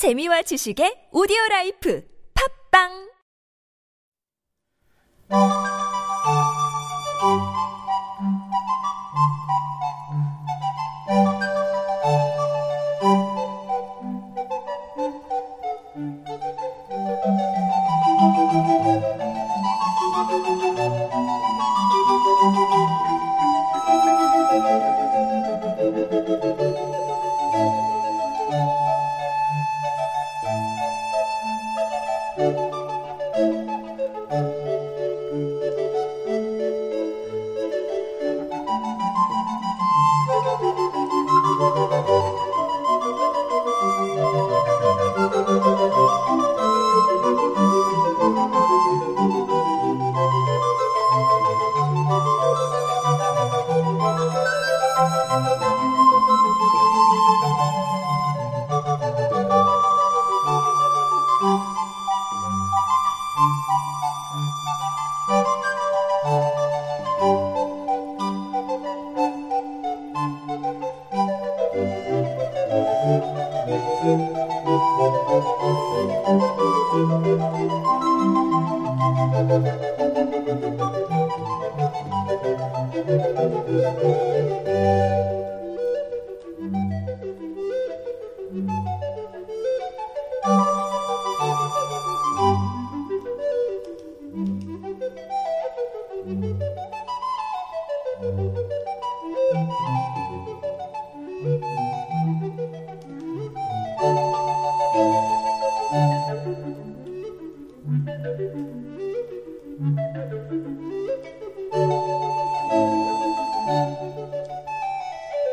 재미와 지식의 오디오 라이프 팝빵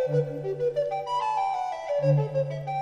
Thank you.